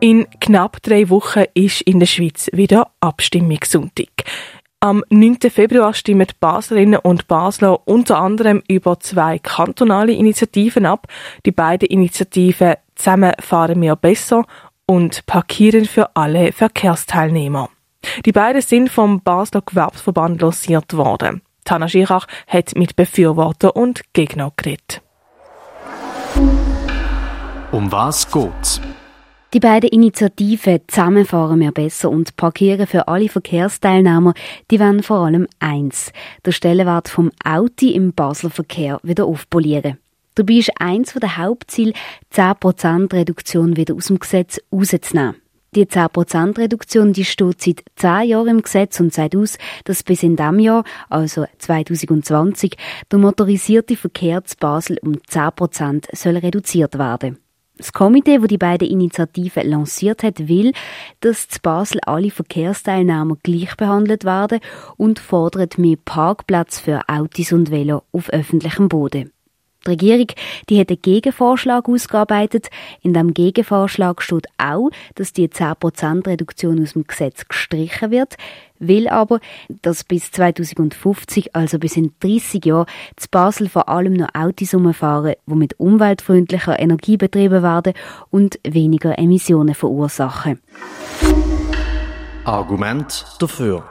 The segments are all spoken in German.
In knapp drei Wochen ist in der Schweiz wieder Abstimmungssonntag. Am 9. Februar stimmen Baslerinnen und Basler unter anderem über zwei kantonale Initiativen ab. Die beiden Initiativen Zusammen fahren wir besser und Parkieren für alle Verkehrsteilnehmer. Die beiden sind vom Basler Gewerbsverband lanciert worden. Tana Schirach hat mit Befürworter und Gegner geredet. Um was geht's? Die beiden Initiativen Zusammenfahren wir besser und Parkieren für alle Verkehrsteilnehmer, die wollen vor allem eins, den Stellenwert vom Auto im Basler Verkehr wieder aufpolieren. Dabei ist eins der Hauptziele, 10% Reduktion wieder aus dem Gesetz rauszunehmen. Die 10% Reduktion die steht seit 10 Jahren im Gesetz und sagt aus, dass bis in diesem Jahr, also 2020, der motorisierte Verkehr zu Basel um 10% soll reduziert werden. Das Komitee, das die beiden Initiativen lanciert hat, will, dass zu Basel alle Verkehrsteilnehmer gleich behandelt werden und fordert mehr Parkplatz für Autos und Velo auf öffentlichem Boden. Die Regierung die hat einen Gegenvorschlag ausgearbeitet. In dem Gegenvorschlag steht auch, dass die 10% Reduktion aus dem Gesetz gestrichen wird, will aber, dass bis 2050, also bis in 30 Jahren, zu Basel vor allem noch Autos umfahren, die mit umweltfreundlicher Energie betrieben werden und weniger Emissionen verursachen. Argument dafür.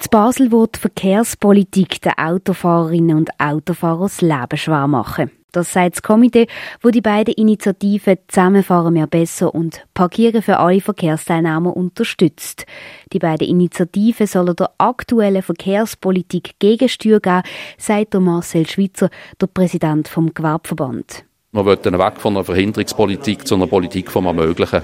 Zu Basel wird die Verkehrspolitik den Autofahrerinnen und Autofahrern das Leben schwer machen. Das sagt das Komitee, wo die beiden Initiativen Zusammenfahren mehr besser und Parkieren für alle Verkehrsteilnehmer unterstützt. Die beiden Initiativen sollen der aktuellen Verkehrspolitik Gegensteuer geben, sagt Marcel Schwitzer, der Präsident vom Gewerbeverband. Wir wollen weg von einer Verhinderungspolitik zu einer Politik vom Ermöglichen.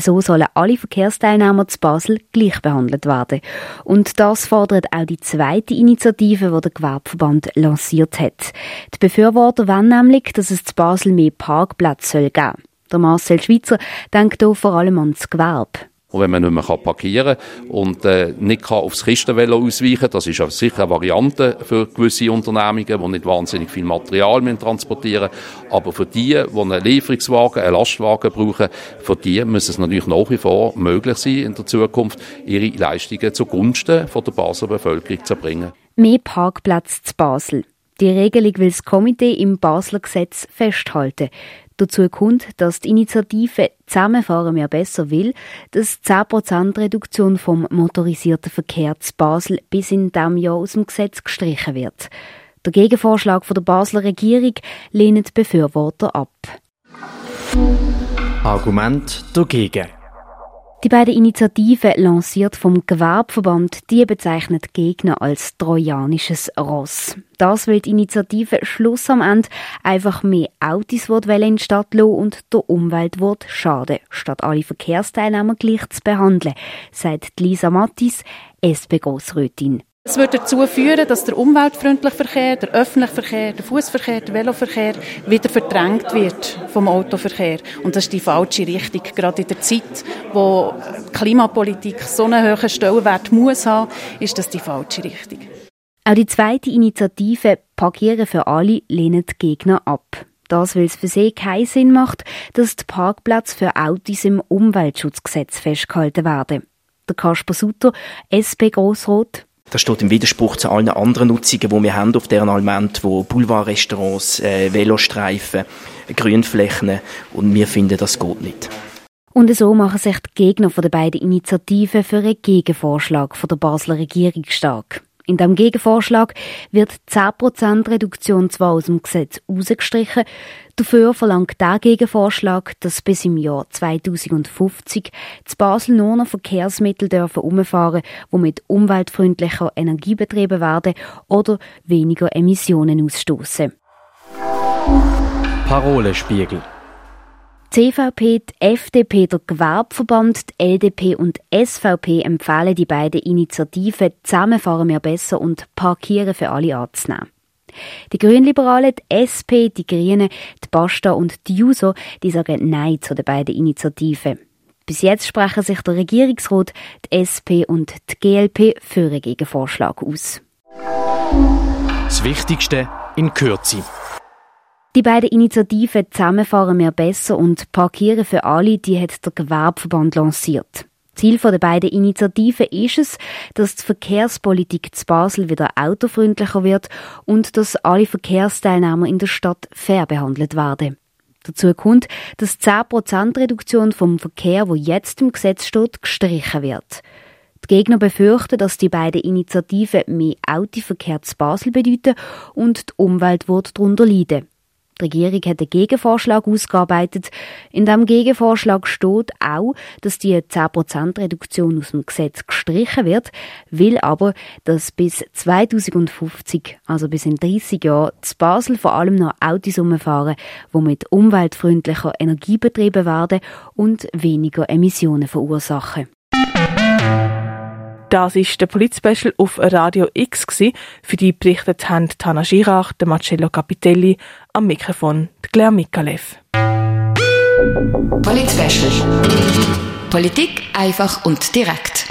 So sollen alle Verkehrsteilnehmer zu Basel gleich behandelt werden. Und das fordert auch die zweite Initiative, die der Gewerbeverband lanciert hat. Die Befürworter wollen nämlich, dass es zu Basel mehr Parkplätze geben soll. Der Marcel Schwitzer denkt hier vor allem ans Gewerbe. Und wenn man nicht mehr parkieren kann und äh, nicht kann aufs Kistenvelo ausweichen kann, das ist ja sicher eine Variante für gewisse Unternehmungen, die nicht wahnsinnig viel Material transportieren müssen. Aber für die, die einen Lieferungswagen, einen Lastwagen brauchen, für die muss es natürlich nach wie vor möglich sein, in der Zukunft ihre Leistungen zugunsten von der Basler Bevölkerung zu bringen. Mehr Parkplätze zu Basel. Die Regelung will das Komitee im Basler Gesetz festhalten. Dazu kommt, dass die Initiative Zusammenfahren mehr besser will, dass 10% Reduktion vom motorisierten Verkehr zu Basel bis in diesem Jahr aus dem Gesetz gestrichen wird. Der Gegenvorschlag der Basler Regierung lehnen die Befürworter ab. Argument dagegen. Die beiden Initiativen, lanciert vom Gewerbeverband, die bezeichnet Gegner als trojanisches Ross. Das will die Initiative Schluss am Ende einfach mehr Autos in die Stadt lassen und der Umwelt schaden, statt alle Verkehrsteilnehmer gleich zu behandeln, sagt Lisa Mattis, SP-Grossrätin. Es wird dazu führen, dass der umweltfreundliche Verkehr, der öffentliche Verkehr, der Fußverkehr, der Veloverkehr wieder verdrängt wird vom Autoverkehr. Und das ist die falsche Richtung. Gerade in der Zeit, wo Klimapolitik so einen hohen Stellenwert muss haben, ist das die falsche Richtung. Auch die zweite Initiative Parkieren für alle lehnt die Gegner ab. Das, weil es für sie keinen Sinn macht, dass die Parkplätze für Autos im Umweltschutzgesetz festgehalten werden. Der Kasper Sutter, SP Grossrot, das steht im Widerspruch zu allen anderen Nutzungen, die wir haben auf deren Alment, wo Boulevardrestaurants, äh, Velostreifen, Grünflächen und wir finden, das geht nicht. Und so machen sich die Gegner von den beiden Initiativen für einen Gegenvorschlag von der Basler Regierung stark. In dem Gegenvorschlag wird 10% Reduktion zwar aus dem Gesetz rausgestrichen, dafür verlangt der Gegenvorschlag, dass bis im Jahr 2050 zu Basel nur noch Verkehrsmittel dürfen umfahren, die mit umweltfreundlicher Energie betrieben werden oder weniger Emissionen ausstoßen. Parolespiegel die CVP, die FDP, der Gewerbeverband, die LDP und SVP empfehlen die beiden Initiativen Zusammenfahren wir besser und Parkieren für alle anzunehmen. Die Grünliberalen, die SP, die Grünen, die Basta und die JUSO, die sagen Nein zu den beiden Initiativen. Bis jetzt sprechen sich der Regierungsrat, die SP und die GLP für einen Gegenvorschlag aus. Das Wichtigste in Kürze. Die beiden Initiativen Zusammenfahren wir besser und Parkieren für alle, die hat der Gewerbeverband lanciert. Ziel der beiden Initiativen ist es, dass die Verkehrspolitik zu Basel wieder autofreundlicher wird und dass alle Verkehrsteilnehmer in der Stadt fair behandelt werden. Dazu kommt, dass 10% Reduktion vom Verkehr, wo jetzt im Gesetz steht, gestrichen wird. Die Gegner befürchten, dass die beiden Initiativen mehr Autoverkehr zu Basel bedeuten und die Umwelt wird darunter leiden. Die Regierung hat einen Gegenvorschlag ausgearbeitet. In diesem Gegenvorschlag steht auch, dass die 10% Reduktion aus dem Gesetz gestrichen wird, will aber, dass bis 2050, also bis in 30 Jahren, zu Basel vor allem noch Autos umfahren, die mit umweltfreundlicher Energie betrieben werden und weniger Emissionen verursachen. Das ist der Polit-Special auf Radio X. Für die berichtet haben Tana Girach, Marcello Capitelli, am Mikrofon Claire Mikalev. Polit-Special. Politik einfach und direkt.